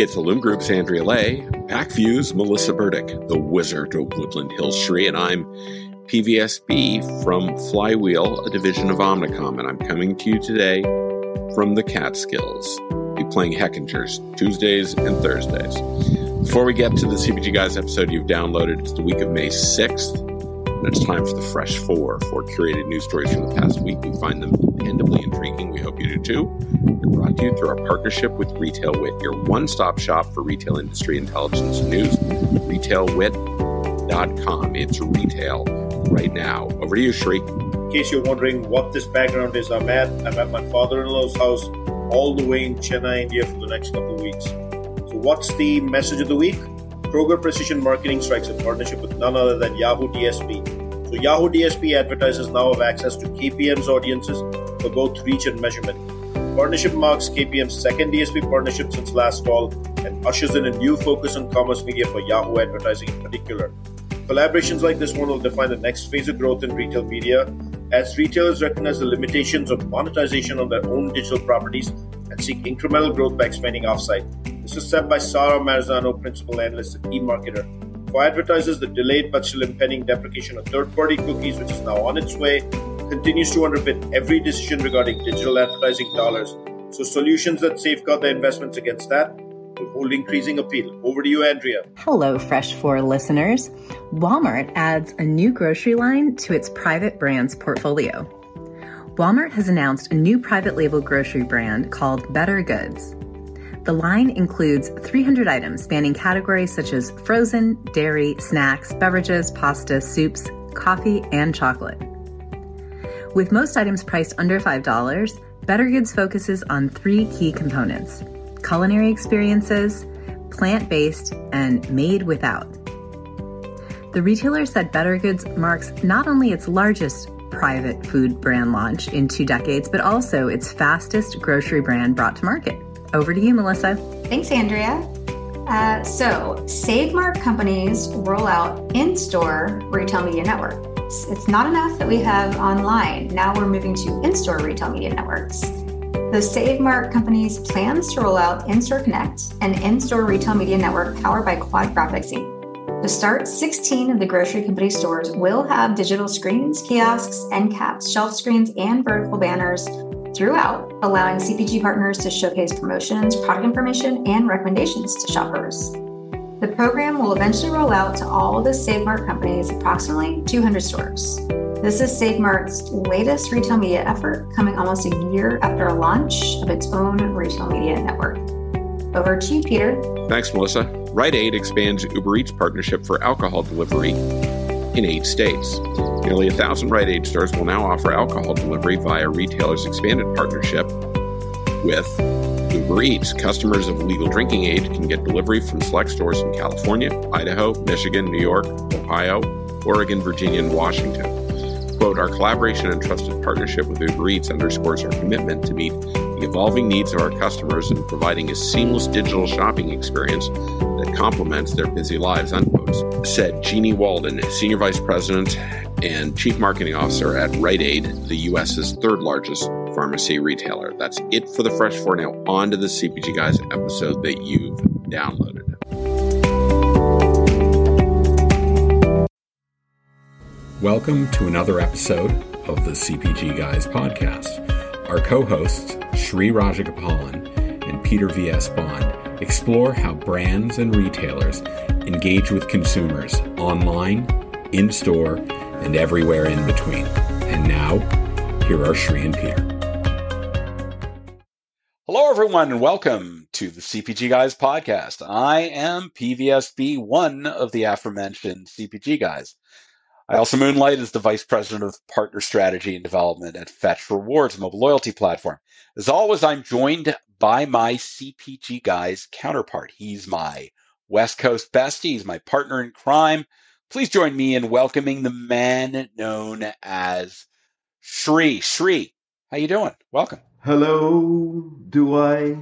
It's Illum Group's Andrea Lay, Pacvue's Melissa Burdick, the Wizard of Woodland Hills Shri, and I'm PVSB from Flywheel, a division of Omnicom, and I'm coming to you today from the Catskills. Be playing Heckingers Tuesdays and Thursdays. Before we get to the CPG Guys episode you've downloaded, it's the week of May 6th. And it's time for the Fresh Four, four curated news stories from the past week. We find them dependably intriguing. We hope you do too. We're brought to you through our partnership with Retail Wit, your one stop shop for retail industry intelligence news. RetailWit.com. It's retail right now. Over to you, Shri. In case you're wondering what this background is, I'm at, I'm at my father in law's house all the way in Chennai, India for the next couple of weeks. So, what's the message of the week? Kroger Precision Marketing strikes a partnership with none other than Yahoo DSP. So Yahoo DSP advertisers now have access to KPM's audiences for both reach and measurement. Partnership marks KPM's second DSP partnership since last fall and ushers in a new focus on commerce media for Yahoo advertising in particular. Collaborations like this one will define the next phase of growth in retail media as retailers recognize the limitations of monetization on their own digital properties and seek incremental growth by expanding offsite. This is said by Sara Marzano, principal analyst at eMarketer. For advertisers, the delayed but still impending deprecation of third party cookies, which is now on its way, continues to underpin every decision regarding digital advertising dollars. So, solutions that safeguard their investments against that will hold increasing appeal. Over to you, Andrea. Hello, Fresh 4 listeners. Walmart adds a new grocery line to its private brands portfolio. Walmart has announced a new private label grocery brand called Better Goods. The line includes 300 items spanning categories such as frozen, dairy, snacks, beverages, pasta, soups, coffee, and chocolate. With most items priced under $5, Better Goods focuses on three key components culinary experiences, plant based, and made without. The retailer said Better Goods marks not only its largest private food brand launch in two decades, but also its fastest grocery brand brought to market. Over to you, Melissa. Thanks, Andrea. Uh, so, Save Mart companies roll out in store retail media network. It's, it's not enough that we have online. Now we're moving to in store retail media networks. The Save Mart companies plans to roll out In Store Connect, an in store retail media network powered by Quad Graphics Inc. To start, 16 of the grocery company stores will have digital screens, kiosks, end caps, shelf screens, and vertical banners throughout, allowing CPG partners to showcase promotions, product information, and recommendations to shoppers. The program will eventually roll out to all the Save Mart companies, approximately 200 stores. This is Save Mart's latest retail media effort, coming almost a year after a launch of its own retail media network. Over to you, Peter. Thanks, Melissa. Rite Aid expands Uber Eats partnership for alcohol delivery in eight states. Nearly a thousand Rite Aid stores will now offer alcohol delivery via retailers' expanded partnership with Uber Eats. Customers of legal drinking age can get delivery from select stores in California, Idaho, Michigan, New York, Ohio, Oregon, Virginia, and Washington. Quote, our collaboration and trusted partnership with Uber Eats underscores our commitment to meet the evolving needs of our customers and providing a seamless digital shopping experience that complements their busy lives, unquote, said Jeanniey Walden, Senior Vice President and Chief Marketing Officer at Rite Aid, the U.S.'s third largest pharmacy retailer. That's it for the Fresh Four. Now, on to the CPG Guys episode that you've downloaded. Welcome to another episode of the CPG Guys podcast. Our co hosts, Shri Rajagopalan and Peter V.S. Bond, explore how brands and retailers engage with consumers online, in store, and everywhere in between. And now, here are Shri and Peter. Hello, everyone, and welcome to the CPG Guys podcast. I am PVSB, one of the aforementioned CPG Guys. I also moonlight as the Vice President of Partner Strategy and Development at Fetch Rewards, mobile loyalty platform. As always, I'm joined by my CPG Guys counterpart. He's my West Coast bestie. He's my partner in crime. Please join me in welcoming the man known as Shri. Shri, how you doing? Welcome. Hello, do I?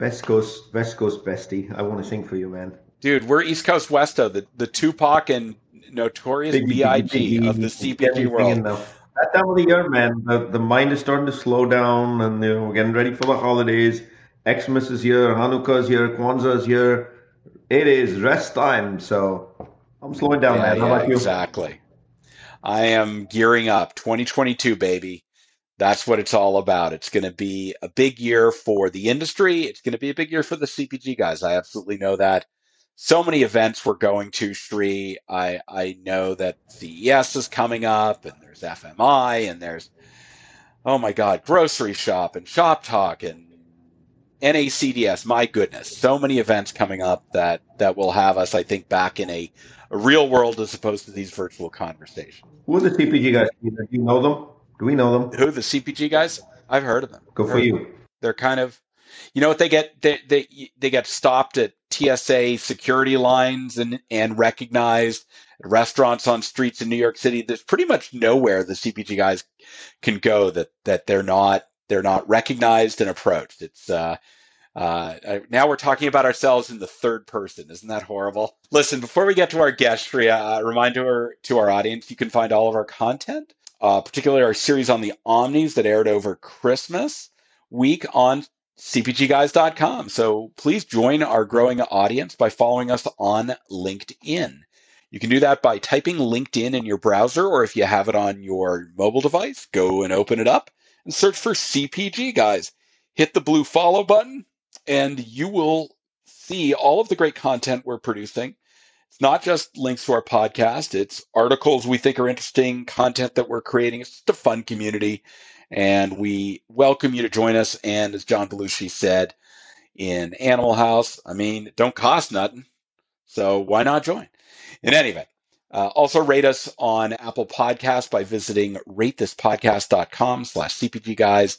West Coast, West Coast bestie. I want to sing for you, man. Dude, we're East Coast Westo, the, the Tupac and notorious BIG of the CPG world. That time of the year, man, the, the mind is starting to slow down, and you know, we're getting ready for the holidays. Xmas is here, Hanukkah is here, Kwanzaa is here. It is rest time, so I'm slowing down, yeah, man. How yeah, about you? Exactly. I am gearing up. 2022, baby. That's what it's all about. It's going to be a big year for the industry. It's going to be a big year for the CPG guys. I absolutely know that. So many events we're going to, Sri. I I know that CES is coming up, and there's FMI, and there's oh my God, grocery shop and shop talk and NACDS. My goodness, so many events coming up that that will have us, I think, back in a, a real world as opposed to these virtual conversations. Who are the CPG guys? Do you know them? Do we know them? Who the CPG guys? I've heard of them. Go for you. They're kind of, you know what they get? They they they get stopped at TSA security lines and and recognized restaurants on streets in New York City. There's pretty much nowhere the CPG guys can go that that they're not they're not recognized and approached. It's uh, uh, now we're talking about ourselves in the third person. Isn't that horrible? Listen, before we get to our guest, Shreya, uh, reminder to our audience, you can find all of our content, uh, particularly our series on the Omnis that aired over Christmas week on cpgguys.com. So please join our growing audience by following us on LinkedIn. You can do that by typing LinkedIn in your browser, or if you have it on your mobile device, go and open it up and search for CPG Guys. Hit the blue follow button, and you will see all of the great content we're producing. It's not just links to our podcast, it's articles we think are interesting, content that we're creating. It's just a fun community, and we welcome you to join us. And as John Belushi said in Animal House, I mean, don't cost nothing. So why not join? In any event, uh, also rate us on Apple Podcasts by visiting ratethispodcast.com slash CPG guys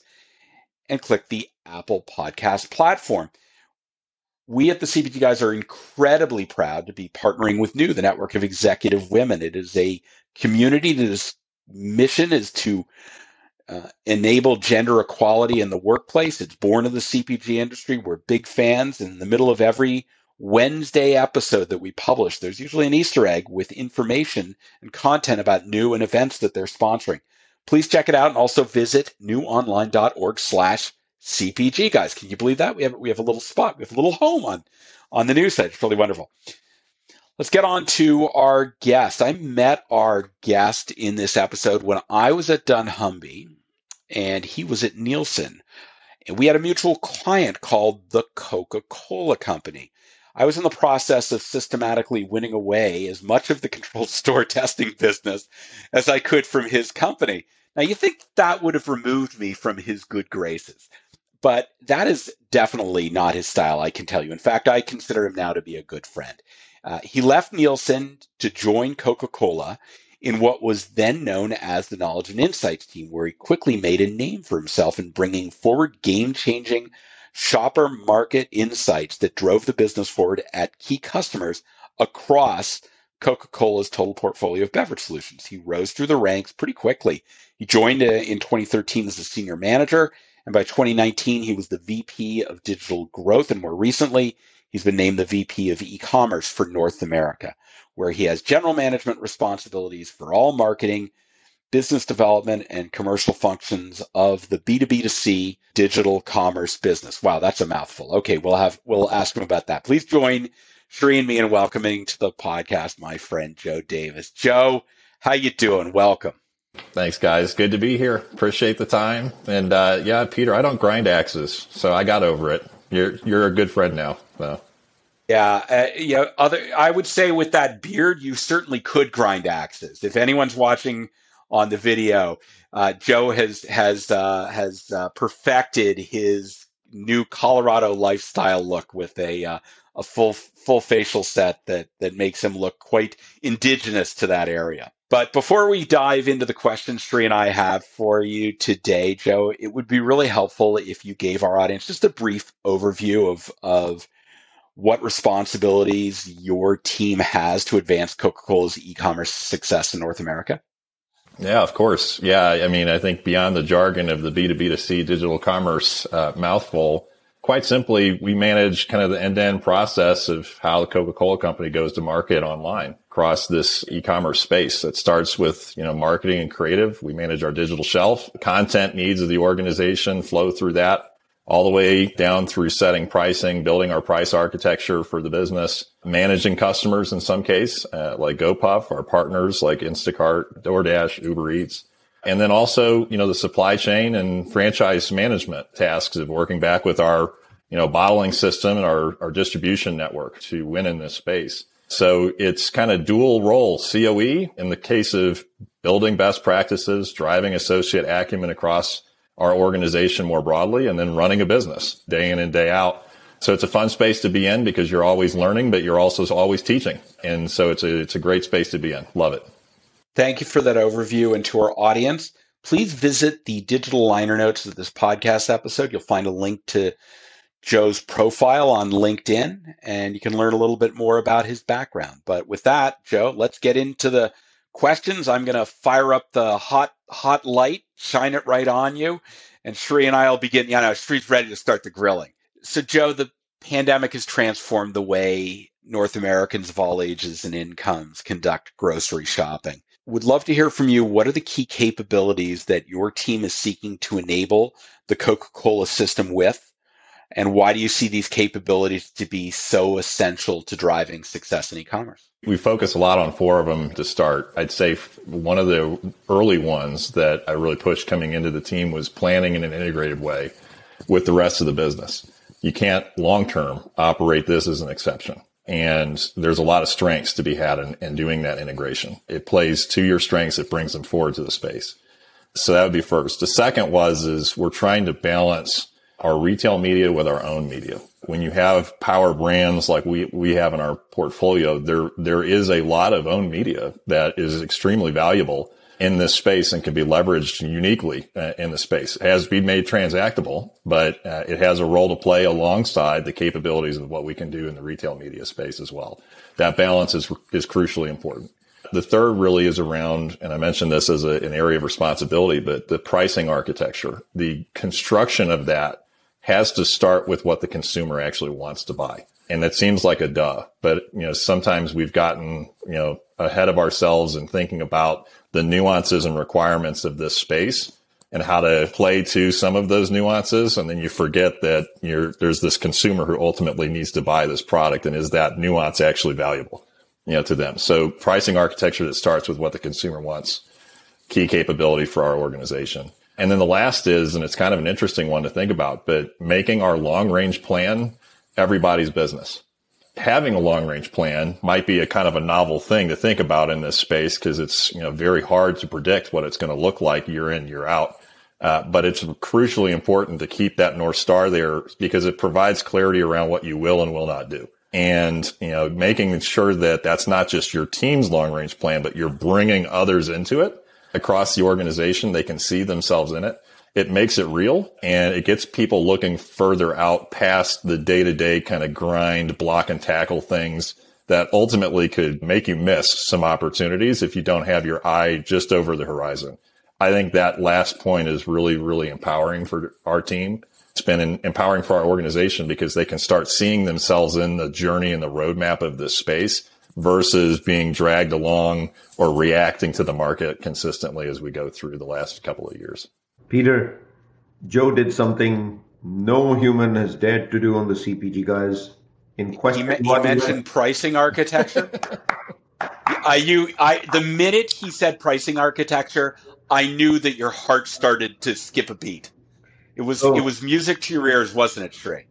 and click the Apple Podcast platform. We at the CPG Guys are incredibly proud to be partnering with New, the network of executive women. It is a community that is mission is to uh, enable gender equality in the workplace. It's born of the CPG industry. We're big fans. In the middle of every Wednesday episode that we publish, there's usually an Easter egg with information and content about new and events that they're sponsoring. Please check it out and also visit newonline.org slash CPG guys. Can you believe that? We have we have a little spot, we have a little home on on the news site. It's really wonderful. Let's get on to our guest. I met our guest in this episode when I was at dunnhumby and he was at Nielsen. And we had a mutual client called the Coca-Cola Company. I was in the process of systematically winning away as much of the controlled store testing business as I could from his company. Now, you think that would have removed me from his good graces but that is definitely not his style, I can tell you. In fact, I consider him now to be a good friend. Uh, he left Nielsen to join Coca Cola in what was then known as the Knowledge and Insights team, where he quickly made a name for himself in bringing forward game changing shopper market insights that drove the business forward at key customers across Coca Cola's total portfolio of beverage solutions. He rose through the ranks pretty quickly. He joined uh, in 2013 as a senior manager and by 2019, he was the VP of digital growth. And more recently, he's been named the VP of e-commerce for North America, where he has general management responsibilities for all marketing, business development, and commercial functions of the B2B2C digital commerce business. Wow, that's a mouthful. Okay, we'll have we'll ask him about that. Please join Sri and me in welcoming to the podcast my friend Joe Davis. Joe, how you doing? Welcome. Thanks, guys. Good to be here. Appreciate the time. And uh, yeah, Peter, I don't grind axes, so I got over it. You're you're a good friend now. Yeah, uh, yeah. Other, I would say with that beard, you certainly could grind axes. If anyone's watching on the video, uh, Joe has has uh, has uh, perfected his new Colorado lifestyle look with a uh, a full full facial set that that makes him look quite indigenous to that area. But before we dive into the questions Sri and I have for you today, Joe, it would be really helpful if you gave our audience just a brief overview of, of what responsibilities your team has to advance Coca-Cola's e-commerce success in North America. Yeah, of course. Yeah, I mean, I think beyond the jargon of the B2B2C digital commerce uh, mouthful, quite simply, we manage kind of the end-to-end process of how the Coca-Cola company goes to market online across this e-commerce space. That starts with, you know, marketing and creative. We manage our digital shelf. Content needs of the organization flow through that. All the way down through setting pricing, building our price architecture for the business, managing customers in some case, uh, like GoPuff, our partners like Instacart, DoorDash, Uber Eats. And then also, you know, the supply chain and franchise management tasks of working back with our, you know, bottling system and our, our distribution network to win in this space. So it's kind of dual role COE in the case of building best practices, driving associate acumen across our organization more broadly, and then running a business day in and day out. So it's a fun space to be in because you're always learning, but you're also always teaching. And so it's a, it's a great space to be in. Love it. Thank you for that overview. And to our audience, please visit the digital liner notes of this podcast episode. You'll find a link to Joe's profile on LinkedIn, and you can learn a little bit more about his background. But with that, Joe, let's get into the questions. I'm going to fire up the hot, hot light, shine it right on you. And Sri and I will begin. You know, Sri's ready to start the grilling. So, Joe, the pandemic has transformed the way North Americans of all ages and incomes conduct grocery shopping. Would love to hear from you. What are the key capabilities that your team is seeking to enable the Coca Cola system with? And why do you see these capabilities to be so essential to driving success in e-commerce? We focus a lot on four of them to start. I'd say one of the early ones that I really pushed coming into the team was planning in an integrated way with the rest of the business. You can't long term operate this as an exception. And there's a lot of strengths to be had in, in doing that integration. It plays to your strengths. It brings them forward to the space. So that would be first. The second was, is we're trying to balance our retail media with our own media. When you have power brands like we, we have in our portfolio, there, there is a lot of own media that is extremely valuable in this space and can be leveraged uniquely uh, in the space. It has been made transactable, but uh, it has a role to play alongside the capabilities of what we can do in the retail media space as well. That balance is, is crucially important. The third really is around, and I mentioned this as a, an area of responsibility, but the pricing architecture, the construction of that has to start with what the consumer actually wants to buy. And that seems like a duh, but you know, sometimes we've gotten, you know, ahead of ourselves in thinking about the nuances and requirements of this space and how to play to some of those nuances. And then you forget that there's this consumer who ultimately needs to buy this product. And is that nuance actually valuable, you know, to them? So pricing architecture that starts with what the consumer wants, key capability for our organization. And then the last is, and it's kind of an interesting one to think about, but making our long range plan everybody's business. Having a long range plan might be a kind of a novel thing to think about in this space because it's you know very hard to predict what it's going to look like year in year out. Uh, but it's crucially important to keep that north star there because it provides clarity around what you will and will not do and you know making sure that that's not just your team's long range plan but you're bringing others into it across the organization. They can see themselves in it. It makes it real and it gets people looking further out past the day to day kind of grind, block and tackle things that ultimately could make you miss some opportunities if you don't have your eye just over the horizon. I think that last point is really, really empowering for our team. It's been empowering for our organization because they can start seeing themselves in the journey and the roadmap of this space versus being dragged along or reacting to the market consistently as we go through the last couple of years. Peter, Joe did something no human has dared to do on the CPG guys. In question, he, he mentioned pricing architecture. I you I the minute he said pricing architecture, I knew that your heart started to skip a beat. It was oh. it was music to your ears, wasn't it, Sri?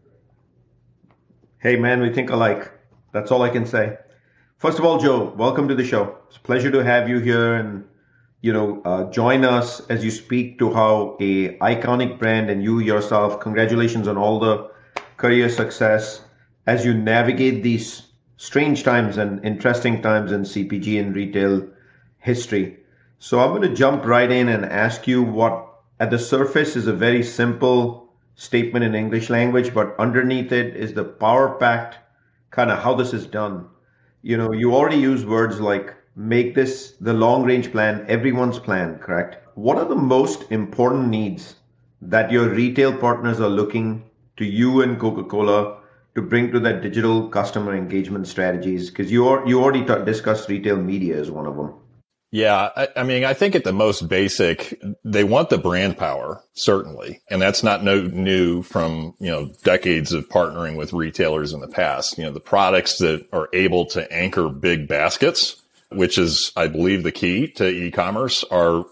Hey man, we think alike. That's all I can say. First of all, Joe, welcome to the show. It's a pleasure to have you here and you know uh, join us as you speak to how a iconic brand and you yourself. Congratulations on all the career success as you navigate these strange times and interesting times in CPG and retail history. So I'm going to jump right in and ask you what at the surface is a very simple statement in English language, but underneath it is the power packed kind of how this is done you know, you already use words like make this the long range plan, everyone's plan, correct? What are the most important needs that your retail partners are looking to you and Coca-Cola to bring to that digital customer engagement strategies? Because you are, you already t- discussed retail media as one of them. Yeah, I, I, mean, I think at the most basic, they want the brand power, certainly. And that's not no new from, you know, decades of partnering with retailers in the past. You know, the products that are able to anchor big baskets, which is, I believe, the key to e-commerce are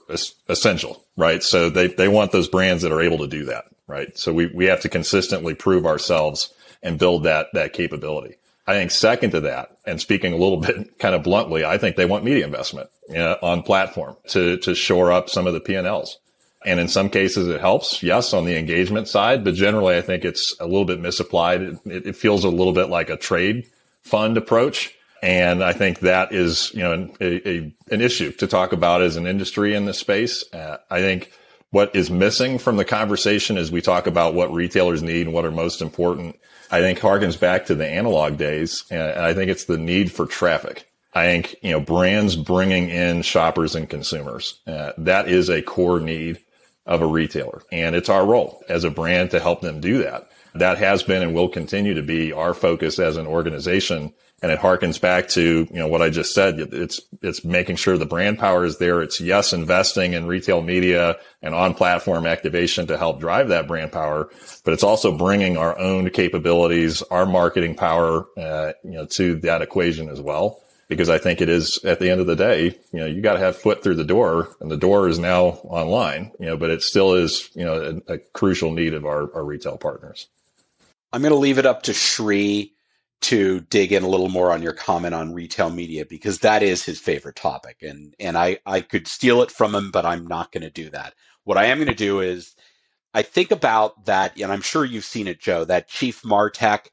essential, right? So they, they want those brands that are able to do that, right? So we, we have to consistently prove ourselves and build that, that capability. I think second to that, and speaking a little bit kind of bluntly, I think they want media investment you know, on platform to, to shore up some of the P&Ls. And in some cases it helps, yes, on the engagement side, but generally I think it's a little bit misapplied. It, it feels a little bit like a trade fund approach. And I think that is, you know, an, a, an issue to talk about as an industry in this space. Uh, I think what is missing from the conversation as we talk about what retailers need and what are most important I think harkens back to the analog days. And I think it's the need for traffic. I think, you know, brands bringing in shoppers and consumers. Uh, that is a core need of a retailer. And it's our role as a brand to help them do that. That has been and will continue to be our focus as an organization and it harkens back to, you know, what I just said. It's, it's making sure the brand power is there. It's yes, investing in retail media and on platform activation to help drive that brand power, but it's also bringing our own capabilities, our marketing power, uh, you know, to that equation as well. Because I think it is at the end of the day, you know, you got to have foot through the door and the door is now online, you know, but it still is, you know, a, a crucial need of our, our retail partners. I'm going to leave it up to Sri to dig in a little more on your comment on retail media because that is his favorite topic and and I I could steal it from him but I'm not going to do that. What I am going to do is I think about that and I'm sure you've seen it Joe that chief martech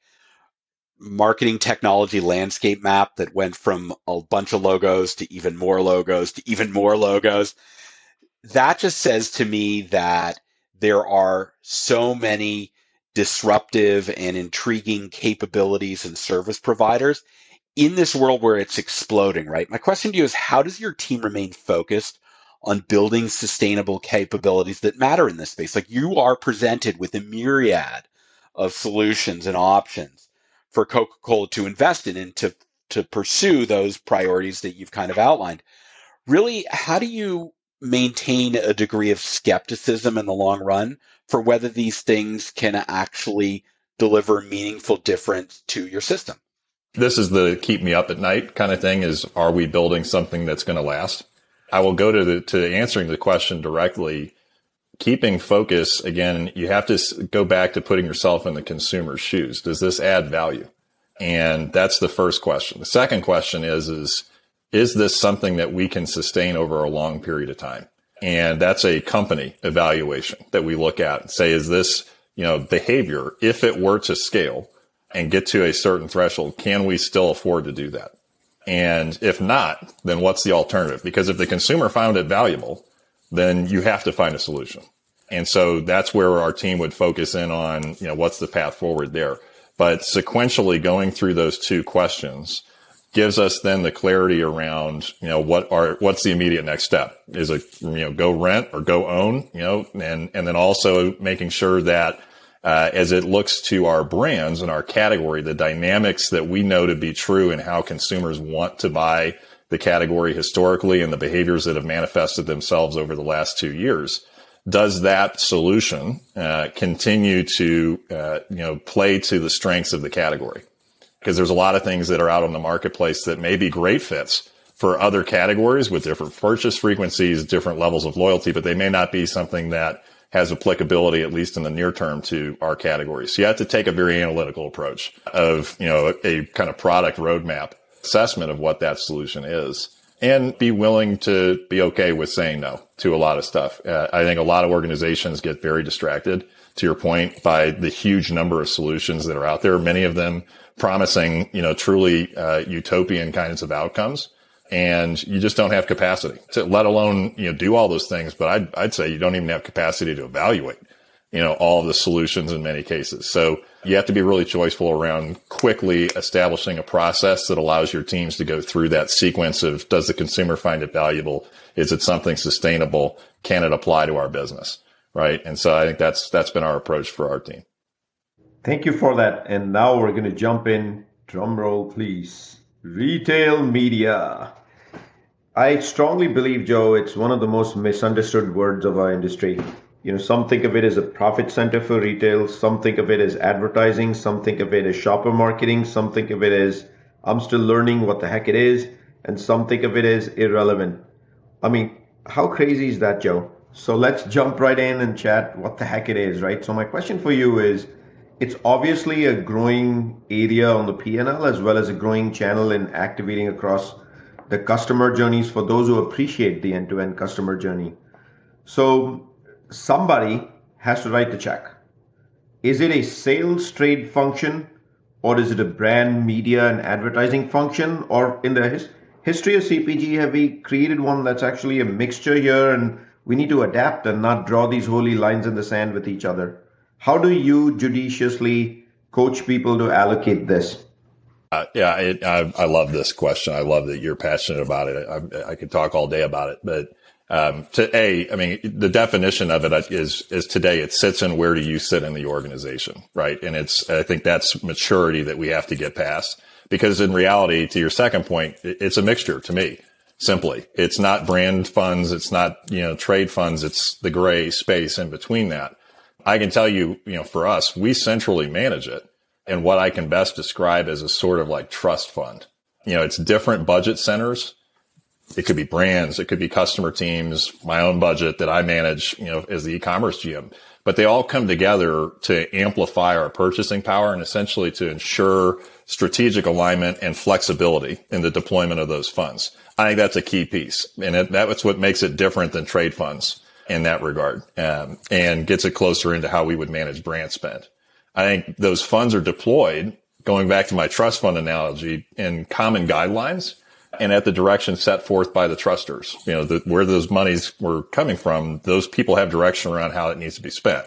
marketing technology landscape map that went from a bunch of logos to even more logos to even more logos. That just says to me that there are so many disruptive and intriguing capabilities and service providers in this world where it's exploding, right? My question to you is how does your team remain focused on building sustainable capabilities that matter in this space? Like you are presented with a myriad of solutions and options for Coca-Cola to invest in and to to pursue those priorities that you've kind of outlined. Really, how do you maintain a degree of skepticism in the long run for whether these things can actually deliver meaningful difference to your system. This is the keep me up at night kind of thing is are we building something that's going to last? I will go to the to answering the question directly. Keeping focus again, you have to go back to putting yourself in the consumer's shoes. Does this add value? And that's the first question. The second question is is is this something that we can sustain over a long period of time? And that's a company evaluation that we look at and say, is this, you know, behavior, if it were to scale and get to a certain threshold, can we still afford to do that? And if not, then what's the alternative? Because if the consumer found it valuable, then you have to find a solution. And so that's where our team would focus in on, you know, what's the path forward there. But sequentially going through those two questions, gives us then the clarity around, you know, what are, what's the immediate next step? Is it, you know, go rent or go own, you know, and, and then also making sure that, uh, as it looks to our brands and our category, the dynamics that we know to be true and how consumers want to buy the category historically and the behaviors that have manifested themselves over the last two years. Does that solution uh, continue to uh, you know play to the strengths of the category? Because there's a lot of things that are out on the marketplace that may be great fits for other categories with different purchase frequencies, different levels of loyalty, but they may not be something that has applicability, at least in the near term, to our categories. So you have to take a very analytical approach of, you know, a, a kind of product roadmap assessment of what that solution is and be willing to be okay with saying no to a lot of stuff. Uh, I think a lot of organizations get very distracted, to your point, by the huge number of solutions that are out there. Many of them promising, you know, truly uh, utopian kinds of outcomes. And you just don't have capacity to let alone, you know, do all those things. But I'd, I'd say you don't even have capacity to evaluate, you know, all the solutions in many cases. So you have to be really choiceful around quickly establishing a process that allows your teams to go through that sequence of does the consumer find it valuable? Is it something sustainable? Can it apply to our business? Right. And so I think that's, that's been our approach for our team. Thank you for that. And now we're going to jump in. Drum roll, please. Retail media. I strongly believe, Joe, it's one of the most misunderstood words of our industry. You know, some think of it as a profit center for retail, some think of it as advertising, some think of it as shopper marketing, some think of it as I'm still learning what the heck it is, and some think of it as irrelevant. I mean, how crazy is that, Joe? So let's jump right in and chat what the heck it is, right? So my question for you is it's obviously a growing area on the P&L as well as a growing channel in activating across the customer journeys for those who appreciate the end-to-end customer journey. So somebody has to write the check. Is it a sales trade function or is it a brand media and advertising function or in the his, history of cpg have we created one that's actually a mixture here and we need to adapt and not draw these holy lines in the sand with each other how do you judiciously coach people to allocate this uh, yeah, it, I, I, love this question. I love that you're passionate about it. I, I could talk all day about it, but um, to a, I mean, the definition of it is is today it sits in where do you sit in the organization, right? And it's I think that's maturity that we have to get past because in reality, to your second point, it's a mixture to me. Simply, it's not brand funds, it's not you know trade funds, it's the gray space in between that. I can tell you, you know, for us, we centrally manage it, and what I can best describe as a sort of like trust fund. You know, it's different budget centers it could be brands, it could be customer teams, my own budget that I manage, you know, as the e-commerce GM. But they all come together to amplify our purchasing power and essentially to ensure strategic alignment and flexibility in the deployment of those funds. I think that's a key piece. And it, that's what makes it different than trade funds in that regard um, and gets it closer into how we would manage brand spend. I think those funds are deployed, going back to my trust fund analogy, in common guidelines and at the direction set forth by the trusters. You know, the, where those monies were coming from, those people have direction around how it needs to be spent.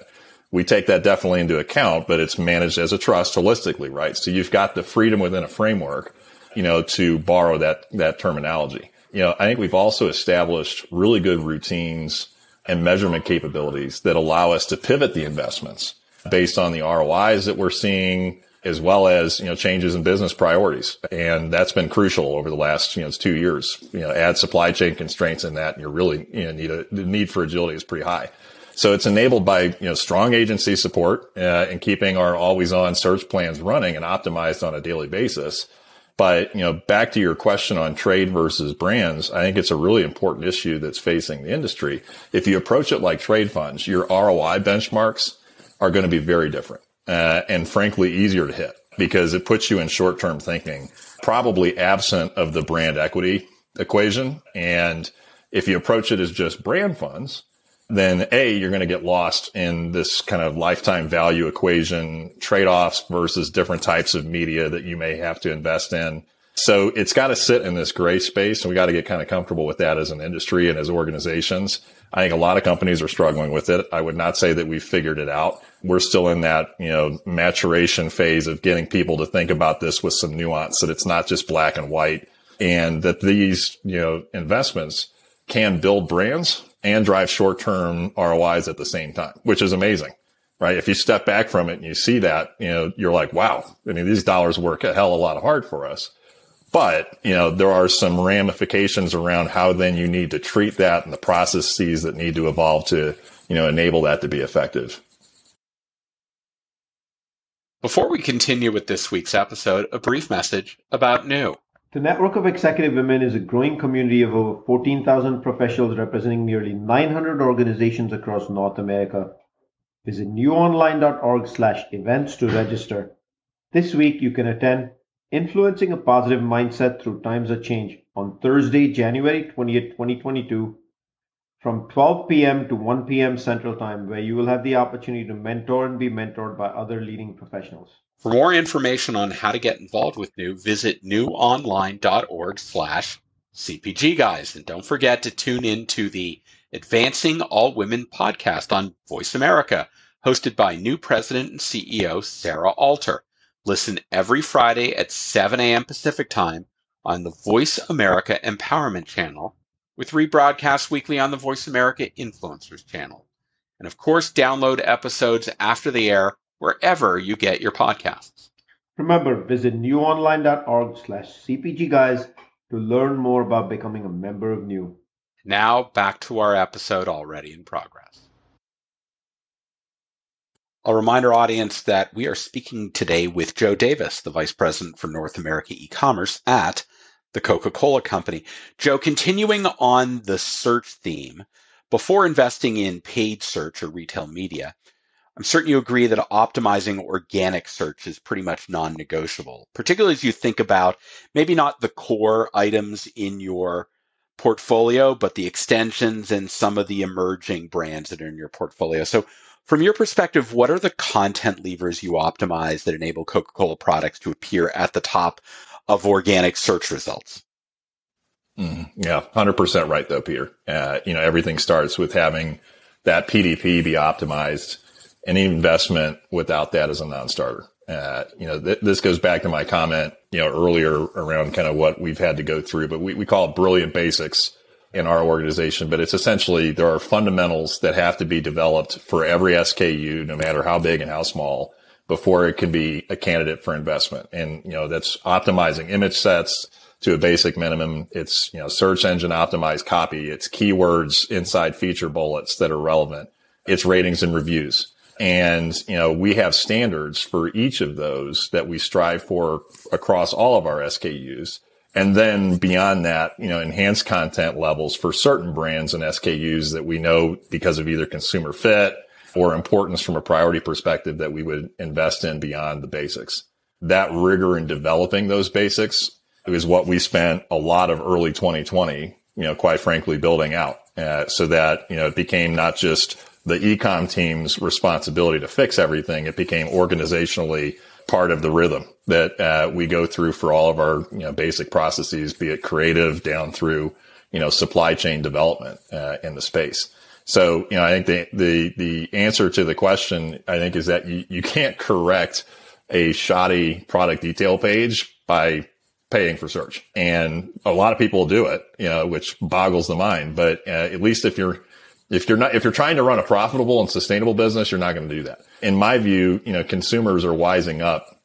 We take that definitely into account, but it's managed as a trust holistically, right? So you've got the freedom within a framework, you know, to borrow that, that terminology. You know, I think we've also established really good routines and measurement capabilities that allow us to pivot the investments based on the ROIs that we're seeing, as well as, you know, changes in business priorities. And that's been crucial over the last, you know, two years. You know, add supply chain constraints in that and you're really, you know, need a, the need for agility is pretty high. So it's enabled by, you know, strong agency support uh, and keeping our always on search plans running and optimized on a daily basis. But, you know, back to your question on trade versus brands, I think it's a really important issue that's facing the industry. If you approach it like trade funds, your ROI benchmarks are going to be very different uh, and frankly easier to hit because it puts you in short term thinking, probably absent of the brand equity equation. And if you approach it as just brand funds, then A, you're going to get lost in this kind of lifetime value equation, trade offs versus different types of media that you may have to invest in. So it's got to sit in this gray space and we got to get kind of comfortable with that as an industry and as organizations. I think a lot of companies are struggling with it. I would not say that we've figured it out. We're still in that, you know, maturation phase of getting people to think about this with some nuance that it's not just black and white and that these, you know, investments can build brands and drive short-term ROIs at the same time, which is amazing, right? If you step back from it and you see that, you know, you're like, wow, I mean, these dollars work a hell of a lot of hard for us. But, you know, there are some ramifications around how then you need to treat that and the processes that need to evolve to, you know, enable that to be effective. Before we continue with this week's episode, a brief message about New. The Network of Executive Women is a growing community of over 14,000 professionals representing nearly 900 organizations across North America. Visit newonline.org slash events to register. This week you can attend Influencing a Positive Mindset Through Times of Change on Thursday, January 20th, 2022 from 12 p.m. to 1 p.m. Central Time, where you will have the opportunity to mentor and be mentored by other leading professionals. For more information on how to get involved with New, visit newonline.org slash CPG guys. And don't forget to tune in to the Advancing All Women podcast on Voice America, hosted by new president and CEO Sarah Alter. Listen every Friday at 7 a.m. Pacific Time on the Voice America Empowerment Channel, with rebroadcasts weekly on the Voice America Influencers Channel. And of course, download episodes after the air wherever you get your podcasts. Remember, visit newonline.org slash cpgguys to learn more about becoming a member of New. Now back to our episode already in progress. I'll remind our audience that we are speaking today with Joe Davis, the Vice President for North America e-commerce at the Coca-Cola Company. Joe, continuing on the search theme, before investing in paid search or retail media, I'm certain you agree that optimizing organic search is pretty much non-negotiable, particularly as you think about maybe not the core items in your portfolio, but the extensions and some of the emerging brands that are in your portfolio. So from your perspective, what are the content levers you optimize that enable Coca Cola products to appear at the top of organic search results? Mm, yeah, 100% right, though, Peter. Uh, you know, everything starts with having that PDP be optimized. Any investment without that is a non starter. Uh, you know, th- this goes back to my comment, you know, earlier around kind of what we've had to go through, but we, we call it brilliant basics in our organization, but it's essentially there are fundamentals that have to be developed for every SKU, no matter how big and how small, before it can be a candidate for investment. And, you know, that's optimizing image sets to a basic minimum. It's, you know, search engine optimized copy. It's keywords inside feature bullets that are relevant. It's ratings and reviews. And, you know, we have standards for each of those that we strive for across all of our SKUs. And then beyond that, you know, enhanced content levels for certain brands and SKUs that we know because of either consumer fit or importance from a priority perspective that we would invest in beyond the basics. That rigor in developing those basics is what we spent a lot of early 2020, you know, quite frankly, building out uh, so that, you know, it became not just the ecom team's responsibility to fix everything. It became organizationally part of the rhythm that uh, we go through for all of our you know, basic processes, be it creative down through you know supply chain development uh, in the space. So you know, I think the the the answer to the question I think is that you, you can't correct a shoddy product detail page by paying for search, and a lot of people do it, you know, which boggles the mind. But uh, at least if you're if you're not, if you're trying to run a profitable and sustainable business, you're not going to do that. In my view, you know, consumers are wising up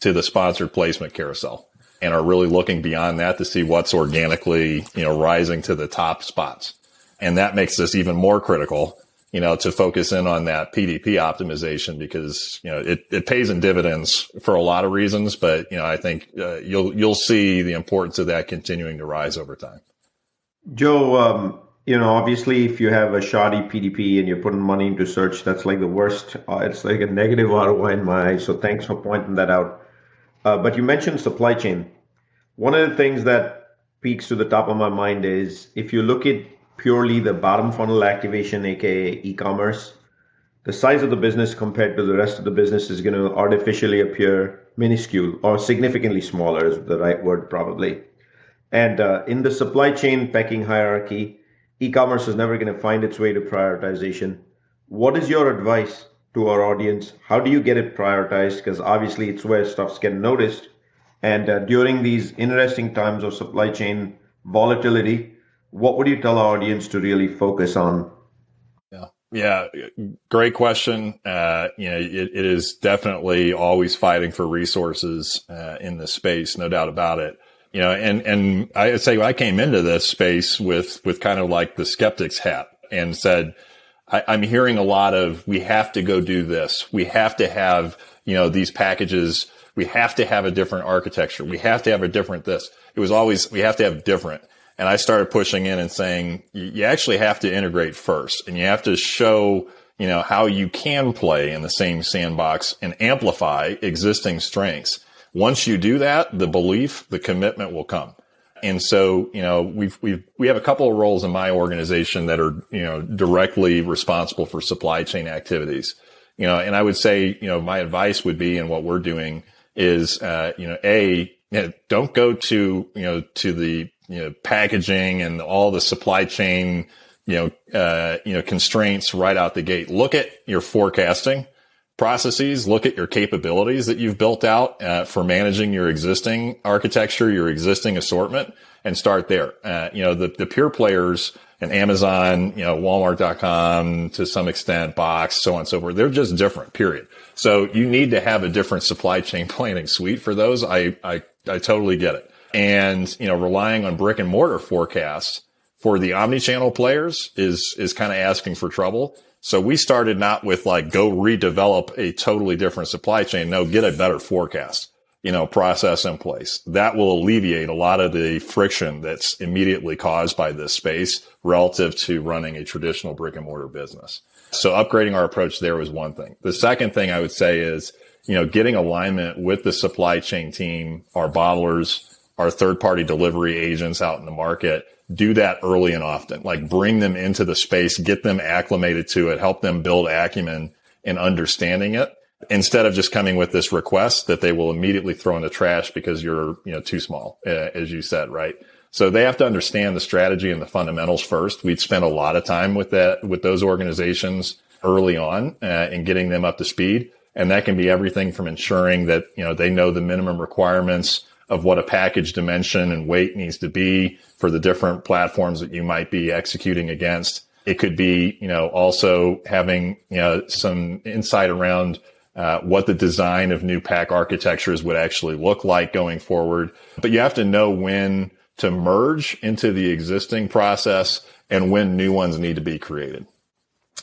to the sponsored placement carousel and are really looking beyond that to see what's organically, you know, rising to the top spots. And that makes this even more critical, you know, to focus in on that PDP optimization because, you know, it, it pays in dividends for a lot of reasons, but, you know, I think uh, you'll, you'll see the importance of that continuing to rise over time. Joe, um, you know, obviously, if you have a shoddy PDP and you're putting money into search, that's like the worst. Uh, it's like a negative ROI in my eyes. So thanks for pointing that out. Uh, but you mentioned supply chain. One of the things that peaks to the top of my mind is if you look at purely the bottom funnel activation, aka e-commerce, the size of the business compared to the rest of the business is going to artificially appear minuscule or significantly smaller is the right word probably. And uh, in the supply chain pecking hierarchy, e-commerce is never going to find its way to prioritization. What is your advice to our audience? How do you get it prioritized? Because obviously it's where stuff's getting noticed. And uh, during these interesting times of supply chain volatility, what would you tell our audience to really focus on? Yeah, yeah, great question. Uh, you know, it, it is definitely always fighting for resources uh, in this space, no doubt about it you know, and, and I say I came into this space with, with kind of like the skeptic's hat and said, I, I'm hearing a lot of, we have to go do this. We have to have, you know, these packages. We have to have a different architecture. We have to have a different this. It was always, we have to have different. And I started pushing in and saying, you actually have to integrate first and you have to show, you know, how you can play in the same sandbox and amplify existing strengths once you do that, the belief, the commitment will come. And so, you know, we've, we've, we have a couple of roles in my organization that are, you know, directly responsible for supply chain activities. You know, and I would say, you know, my advice would be, and what we're doing is, uh, you know, a, you know, don't go to, you know, to the, you know, packaging and all the supply chain, you know, uh, you know, constraints right out the gate. Look at your forecasting processes, look at your capabilities that you've built out uh, for managing your existing architecture, your existing assortment, and start there. Uh, you know, the, the pure players and Amazon, you know, Walmart.com to some extent, Boxed, so on and so forth, they're just different, period. So you need to have a different supply chain planning suite for those. I, I, I totally get it. And, you know, relying on brick and mortar forecasts for the omni-channel players is, is kind of asking for trouble. So we started not with like, go redevelop a totally different supply chain. No, get a better forecast, you know, process in place. That will alleviate a lot of the friction that's immediately caused by this space relative to running a traditional brick and mortar business. So upgrading our approach there was one thing. The second thing I would say is, you know, getting alignment with the supply chain team, our bottlers, our third party delivery agents out in the market do that early and often, like bring them into the space, get them acclimated to it, help them build acumen and understanding it instead of just coming with this request that they will immediately throw in the trash because you're, you know, too small, uh, as you said, right? So they have to understand the strategy and the fundamentals first. We'd spend a lot of time with that, with those organizations early on uh, and getting them up to speed. And that can be everything from ensuring that, you know, they know the minimum requirements of what a package dimension and weight needs to be for the different platforms that you might be executing against. It could be, you know, also having, you know, some insight around uh, what the design of new pack architectures would actually look like going forward. But you have to know when to merge into the existing process and when new ones need to be created.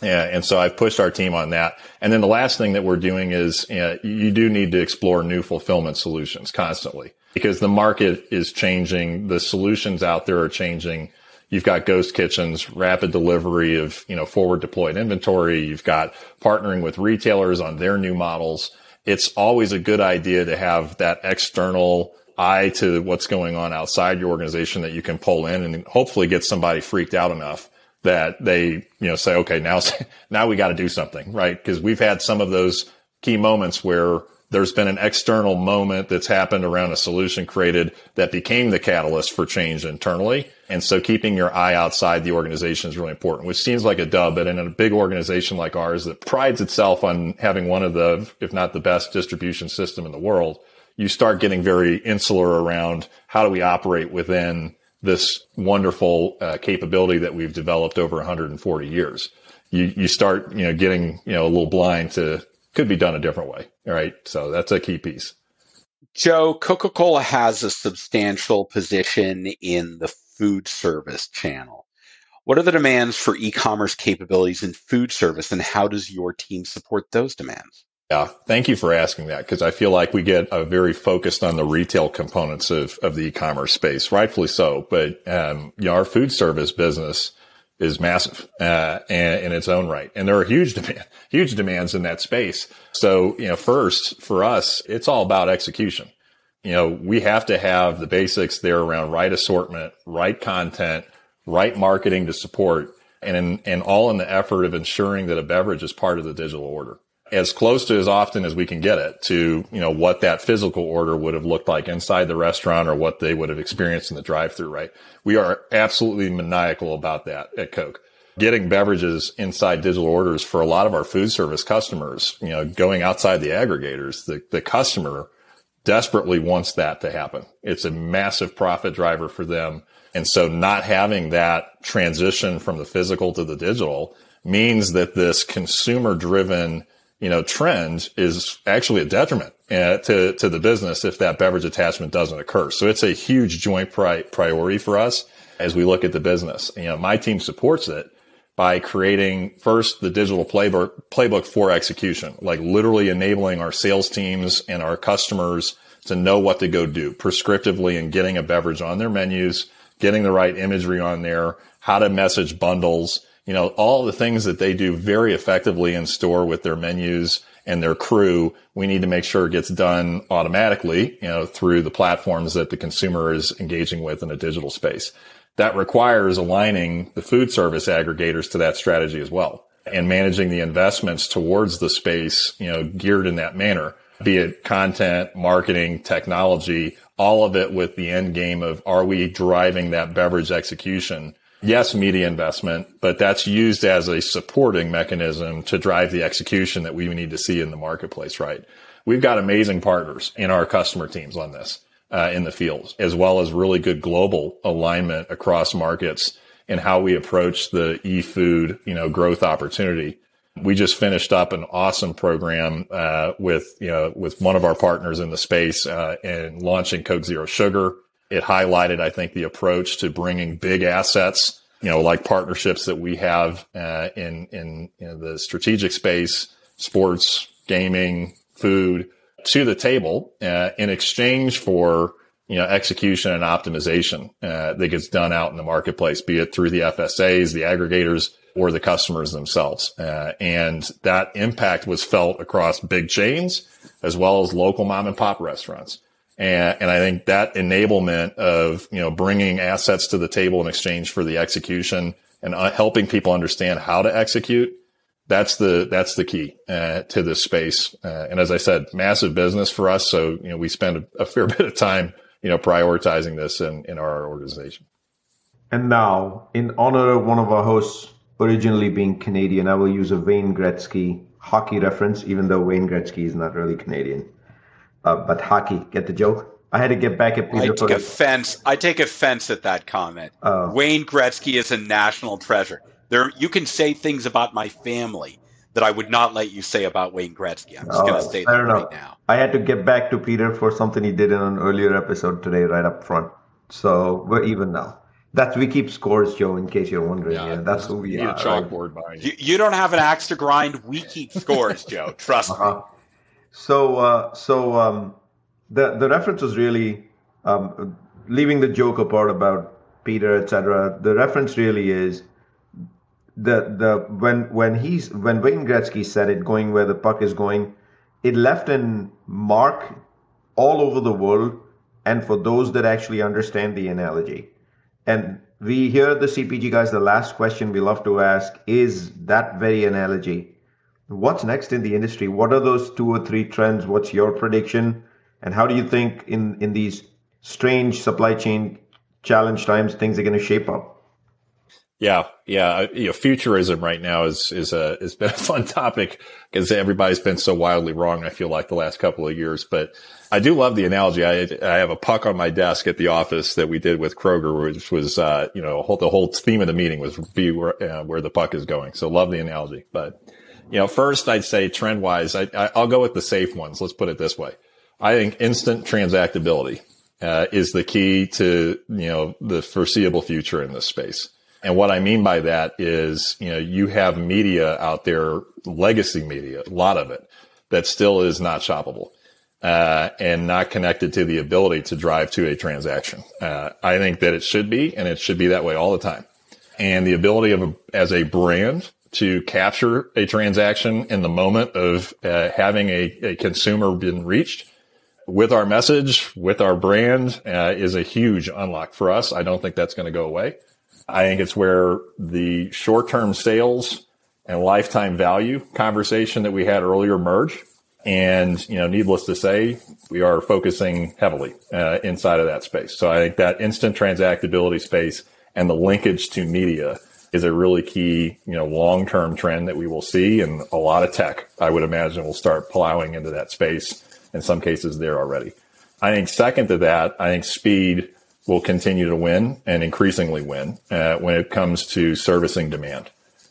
And so I've pushed our team on that. And then the last thing that we're doing is you, know, you do need to explore new fulfillment solutions constantly because the market is changing. The solutions out there are changing. You've got ghost kitchens, rapid delivery of, you know, forward deployed inventory. You've got partnering with retailers on their new models. It's always a good idea to have that external eye to what's going on outside your organization that you can pull in and hopefully get somebody freaked out enough that they, you know, say, okay, now, now we got to do something, right? Because we've had some of those key moments where there's been an external moment that's happened around a solution created that became the catalyst for change internally. And so keeping your eye outside the organization is really important, which seems like a dub, but in a big organization like ours that prides itself on having one of the, if not the best distribution system in the world, you start getting very insular around how do we operate within this wonderful uh, capability that we've developed over 140 years. You, you start, you know, getting, you know, a little blind to could be done a different way. All right. So that's a key piece. Joe, Coca Cola has a substantial position in the food service channel. What are the demands for e commerce capabilities in food service, and how does your team support those demands? Yeah, thank you for asking that because I feel like we get uh, very focused on the retail components of, of the e-commerce space, rightfully so. But um, you know, our food service business is massive uh, in its own right, and there are huge demand, huge demands in that space. So, you know, first for us, it's all about execution. You know, we have to have the basics there around right assortment, right content, right marketing to support, and in, and all in the effort of ensuring that a beverage is part of the digital order as close to as often as we can get it to, you know, what that physical order would have looked like inside the restaurant or what they would have experienced in the drive through, right? We are absolutely maniacal about that at Coke. Getting beverages inside digital orders for a lot of our food service customers, you know, going outside the aggregators, the, the customer desperately wants that to happen. It's a massive profit driver for them. And so not having that transition from the physical to the digital means that this consumer driven you know, trend is actually a detriment uh, to, to the business if that beverage attachment doesn't occur. So it's a huge joint pri- priority for us as we look at the business. You know, my team supports it by creating first the digital playbook, playbook for execution, like literally enabling our sales teams and our customers to know what to go do prescriptively and getting a beverage on their menus, getting the right imagery on there, how to message bundles, you know, all the things that they do very effectively in store with their menus and their crew, we need to make sure it gets done automatically, you know, through the platforms that the consumer is engaging with in a digital space. That requires aligning the food service aggregators to that strategy as well and managing the investments towards the space, you know, geared in that manner, be it content, marketing, technology, all of it with the end game of are we driving that beverage execution yes, media investment, but that's used as a supporting mechanism to drive the execution that we need to see in the marketplace, right? We've got amazing partners in our customer teams on this uh, in the field, as well as really good global alignment across markets and how we approach the e-food, you know, growth opportunity. We just finished up an awesome program uh, with you know with one of our partners in the space uh, and launching Coke Zero Sugar It highlighted, I think, the approach to bringing big assets, you know, like partnerships that we have uh, in in you know, the strategic space, sports, gaming, food, to the table uh, in exchange for you know execution and optimization uh, that gets done out in the marketplace, be it through the FSAs, the aggregators, or the customers themselves. Uh, and that impact was felt across big chains as well as local mom and pop restaurants. And, and I think that enablement of you know bringing assets to the table in exchange for the execution and uh, helping people understand how to execute that's the that's the key uh, to this space. Uh, and as I said, massive business for us. So you know we spend a, a, fair bit of time you know prioritizing this in in our organization. And now, in honor of one of our hosts originally being Canadian, I will use a Wayne Gretzky hockey reference, even though Wayne Gretzky is not really Canadian. Uh, but hockey, get the joke? I had to get back at Peter. I take offense. I take offense at that comment. Uh, Wayne Gretzky is a national treasure. There, you can say things about my family that I would not let you say about Wayne Gretzky. I'm just going to say that right now. I had to get back to Peter for something he did in an earlier episode today, right up front. So we're even now. That's we keep scores, Joe. In case you're wondering, yeah, yeah that's who we are. Chalkboard right? you. you. don't have an axe to grind. We keep scores, Joe. Trust uh-huh. me. So, uh, so um, the the reference was really um, leaving the joke apart about Peter, etc. The reference really is the the when when he's when Wayne Gretzky said it, going where the puck is going, it left an mark all over the world, and for those that actually understand the analogy. And we hear the CPG guys. The last question we love to ask is that very analogy. What's next in the industry? What are those two or three trends? What's your prediction? And how do you think in in these strange supply chain challenge times things are going to shape up? Yeah, yeah. You know, futurism right now is is a has been a fun topic because everybody's been so wildly wrong. I feel like the last couple of years, but I do love the analogy. I I have a puck on my desk at the office that we did with Kroger, which was uh, you know whole, the whole theme of the meeting was be where, uh, where the puck is going. So love the analogy. But you know, first I'd say trend wise, I, I I'll go with the safe ones. Let's put it this way. I think instant transactability uh, is the key to you know the foreseeable future in this space. And what I mean by that is, you know, you have media out there, legacy media, a lot of it that still is not shoppable. Uh, and not connected to the ability to drive to a transaction. Uh, I think that it should be, and it should be that way all the time. And the ability of a, as a brand to capture a transaction in the moment of uh, having a, a, consumer been reached with our message, with our brand, uh, is a huge unlock for us. I don't think that's going to go away. I think it's where the short term sales and lifetime value conversation that we had earlier merge. And, you know, needless to say, we are focusing heavily uh, inside of that space. So I think that instant transactability space and the linkage to media is a really key, you know, long term trend that we will see. And a lot of tech, I would imagine, will start plowing into that space. In some cases, there already. I think second to that, I think speed will continue to win and increasingly win uh, when it comes to servicing demand.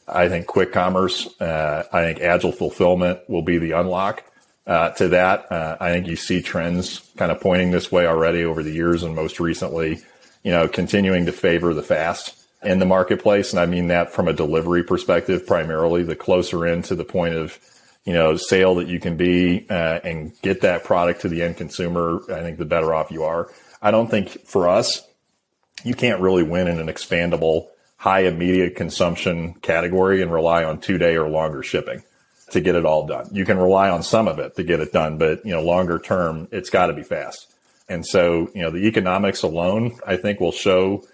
I think quick commerce, uh, I think agile fulfillment will be the unlock uh, to that. Uh, I think you see trends kind of pointing this way already over the years and most recently, you know, continuing to favor the fast in the marketplace. And I mean that from a delivery perspective, primarily the closer in to the point of, you know, sale that you can be uh, and get that product to the end consumer. I think the better off you are. I don't think for us, you can't really win in an expandable high immediate consumption category and rely on two day or longer shipping to get it all done. You can rely on some of it to get it done, but you know, longer term, it's got to be fast. And so, you know, the economics alone, I think will show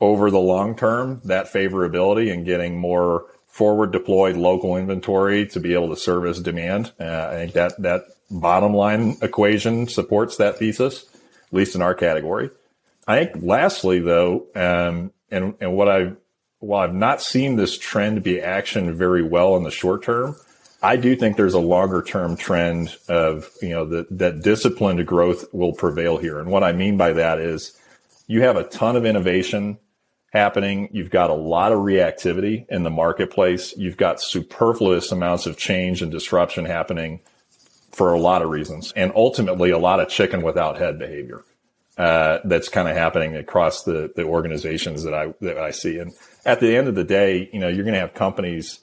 over the long term that favorability and getting more forward deployed local inventory to be able to service demand. Uh, I think that that bottom line equation supports that thesis at least in our category. I think lastly, though, um, and, and what I've, while I've not seen this trend be actioned very well in the short term, I do think there's a longer term trend of, you know, that, that disciplined growth will prevail here. And what I mean by that is you have a ton of innovation happening. You've got a lot of reactivity in the marketplace. You've got superfluous amounts of change and disruption happening for a lot of reasons and ultimately a lot of chicken without head behavior. uh, that's kind of happening across the the organizations that I that I see. And at the end of the day, you know, you're going to have companies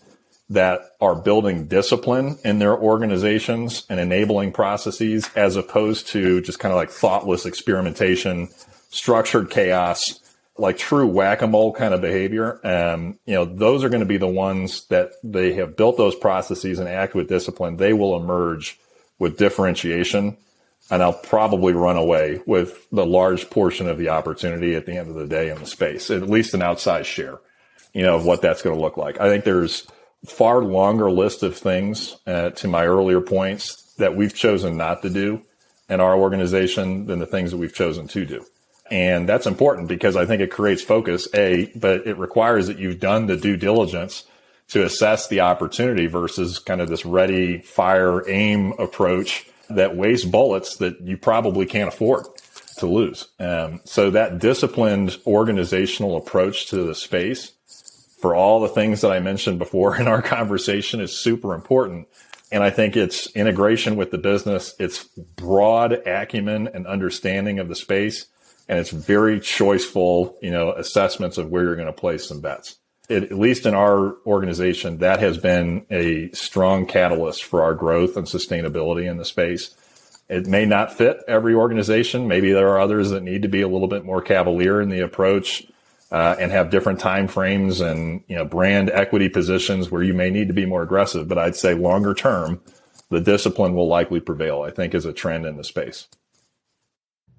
that are building discipline in their organizations and enabling processes as opposed to just kind of like thoughtless experimentation, structured chaos, like true whack-a-mole kind of behavior. Um, you know, those are going to be the ones that they have built those processes and act with discipline. They will emerge with differentiation and I'll probably run away with the large portion of the opportunity at the end of the day in the space, at least an outsized share, you know, of what that's going to look like. I think there's far longer list of things uh, to my earlier points that we've chosen not to do in our organization than the things that we've chosen to do. And that's important because I think it creates focus, A, but it requires that you've done the due diligence to assess the opportunity versus kind of this ready, fire, aim approach that wastes bullets that you probably can't afford to lose. Um, so that disciplined organizational approach to the space for all the things that I mentioned before in our conversation is super important. And I think it's integration with the business. It's broad acumen and understanding of the space. And it's very choiceful, you know, assessments of where you're going to place some bets. It, at least in our organization, that has been a strong catalyst for our growth and sustainability in the space. It may not fit every organization. Maybe there are others that need to be a little bit more cavalier in the approach uh, and have different time frames and you know brand equity positions where you may need to be more aggressive. But I'd say longer term, the discipline will likely prevail. I think is a trend in the space.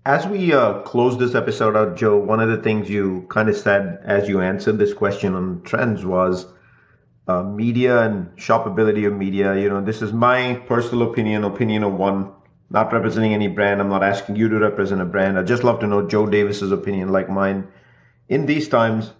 As we uh, close this episode out, Joe, one of the things you kind of said as you answered this question on trends was uh, media and shoppability of media. You know, this is my personal opinion, opinion of one, not representing any brand. I'm not asking you to represent a brand. I'd just love to know Joe Davis's opinion, like mine in these times,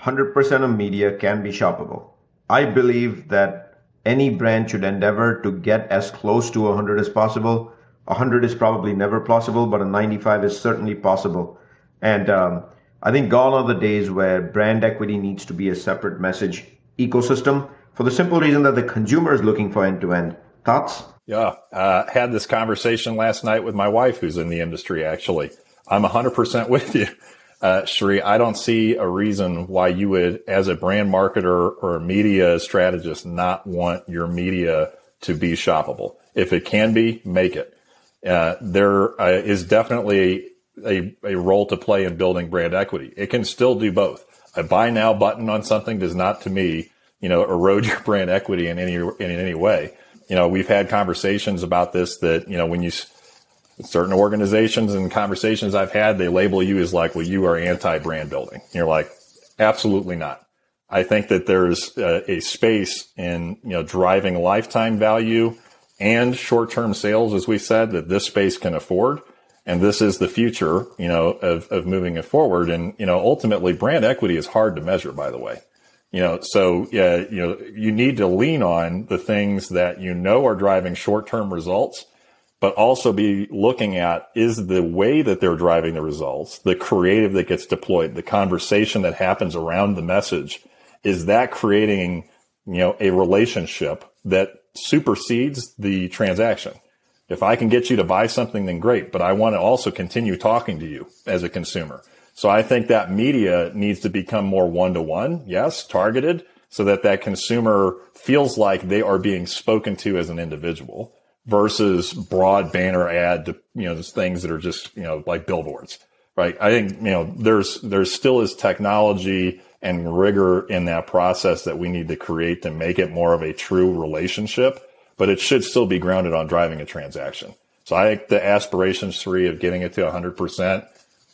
100% of media can be shoppable. I believe that any brand should endeavor to get as close to 100 as possible. 100 is probably never possible, but a 95 is certainly possible. And um, I think gone are the days where brand equity needs to be a separate message ecosystem for the simple reason that the consumer is looking for end to end. Thoughts? Yeah, uh, had this conversation last night with my wife, who's in the industry. Actually, I'm 100% with you uh, Sri, I don't see a reason why you would, as a brand marketer or a media strategist, not want your media to be shoppable. If it can be, make it. Uh, there uh, is definitely a, a role to play in building brand equity. It can still do both. A buy now button on something does not, to me, you know, erode your brand equity in any in any way. You know, we've had conversations about this that you know when you certain organizations and conversations I've had, they label you as like, well, you are anti brand building. You're like, absolutely not. I think that there's a, a space in, you know, driving lifetime value and short term sales, as we said, that this space can afford. And this is the future, you know, of, of moving it forward. And, you know, ultimately brand equity is hard to measure, by the way. You know, so yeah, you know, you need to lean on the things that you know are driving short term results but also be looking at is the way that they're driving the results, the creative that gets deployed, the conversation that happens around the message, is that creating, you know, a relationship that supersedes the transaction? If I can get you to buy something, then great, but I want to also continue talking to you as a consumer. So I think that media needs to become more one to one. Yes, targeted so that that consumer feels like they are being spoken to as an individual versus broad banner ad to, you know, things that are just, you know, like billboards, right? I think, you know, there's, there's still is technology and rigor in that process that we need to create to make it more of a true relationship, but it should still be grounded on driving a transaction. So I think the aspirations Sri of getting it to 100%,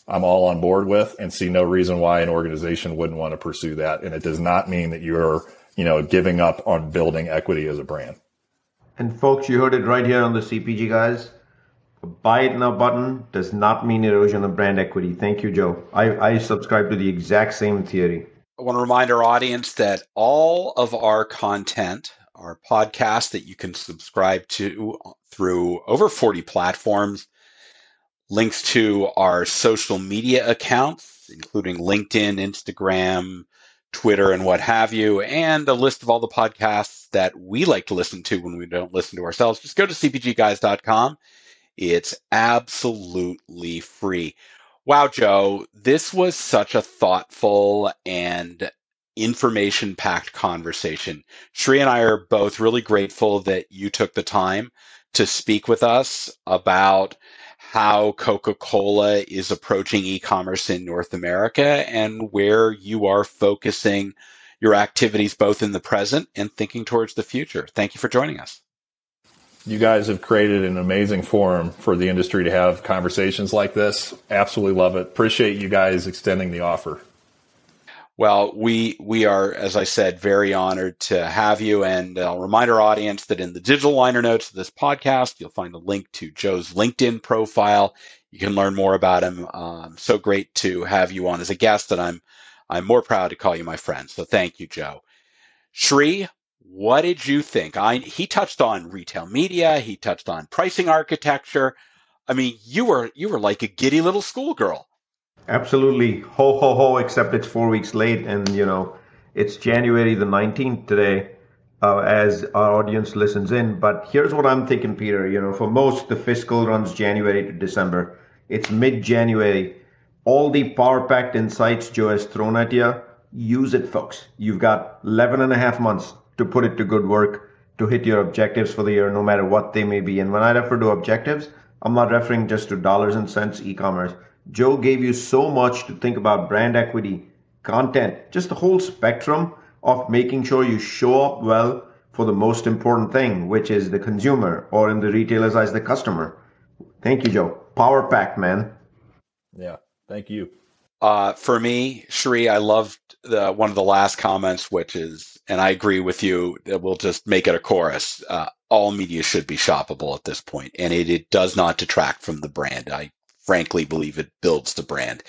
I'm all on board with and see no reason why an organization wouldn't want to pursue that. And it does not mean that you're, you know, giving up on building equity as a brand. And folks, you heard it right here on the CPG guys. Buy it now button does not mean erosion of brand equity. Thank you, Joe. I, I subscribe to the exact same theory. I want to remind our audience that all of our content, our podcast that you can subscribe to uh, through over 40 platforms, links to our social media accounts, including LinkedIn, Instagram, Twitter, and what have you, and a list of all the podcasts that we like to listen to when we don't listen to ourselves. Just go to cpgguys.com. It's absolutely free. Wow, Joe, this was such a thoughtful and information packed conversation. Sri and I are both really grateful that you took the time to speak with us about how Coca Cola is approaching e commerce in North America and where you are focusing your activities both in the present and thinking towards the future. Thank you for joining us. You guys have created an amazing forum for the industry to have conversations like this. Absolutely love it. Appreciate you guys extending the offer. Well, we we are, as I said, very honored to have you. And I'll remind our audience that in the digital liner notes of this podcast, you'll find a link to Joe's LinkedIn profile. You can learn more about him. Um, so great to have you on as a guest, and I'm I'm more proud to call you my friend. So thank you, Joe. Sri, what did you think? I he touched on retail media. He touched on pricing architecture. I mean, you were you were like a giddy little schoolgirl. Absolutely. Ho, ho, ho, except it's four weeks late. And, you know, it's January the 19th today uh, as our audience listens in. But here's what I'm thinking, Peter. You know, for most, the fiscal runs January to December. It's mid January. All the power packed insights Joe has thrown at you, use it, folks. You've got 11 and a half months to put it to good work to hit your objectives for the year, no matter what they may be. And when I refer to objectives, I'm not referring just to dollars and cents e commerce. Joe gave you so much to think about brand equity, content, just the whole spectrum of making sure you show up well for the most important thing, which is the consumer, or in the retailer's eyes, the customer. Thank you, Joe. Power pack, man. Yeah, thank you. Uh, for me, Sri, I loved the, one of the last comments, which is, and I agree with you, that we'll just make it a chorus. Uh, all media should be shoppable at this point, and it, it does not detract from the brand. I frankly believe it builds the brand.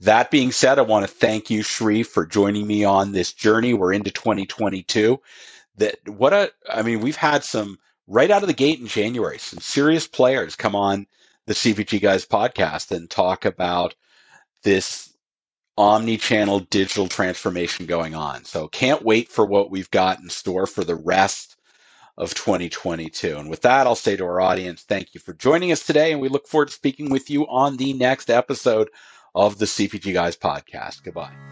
That being said, I want to thank you, Sri, for joining me on this journey. We're into 2022. That what a, I mean, we've had some right out of the gate in January, some serious players come on the CPG Guys podcast and talk about this omni-channel digital transformation going on. So can't wait for what we've got in store for the rest of 2022. And with that, I'll say to our audience, thank you for joining us today. And we look forward to speaking with you on the next episode of the CPG Guys podcast. Goodbye.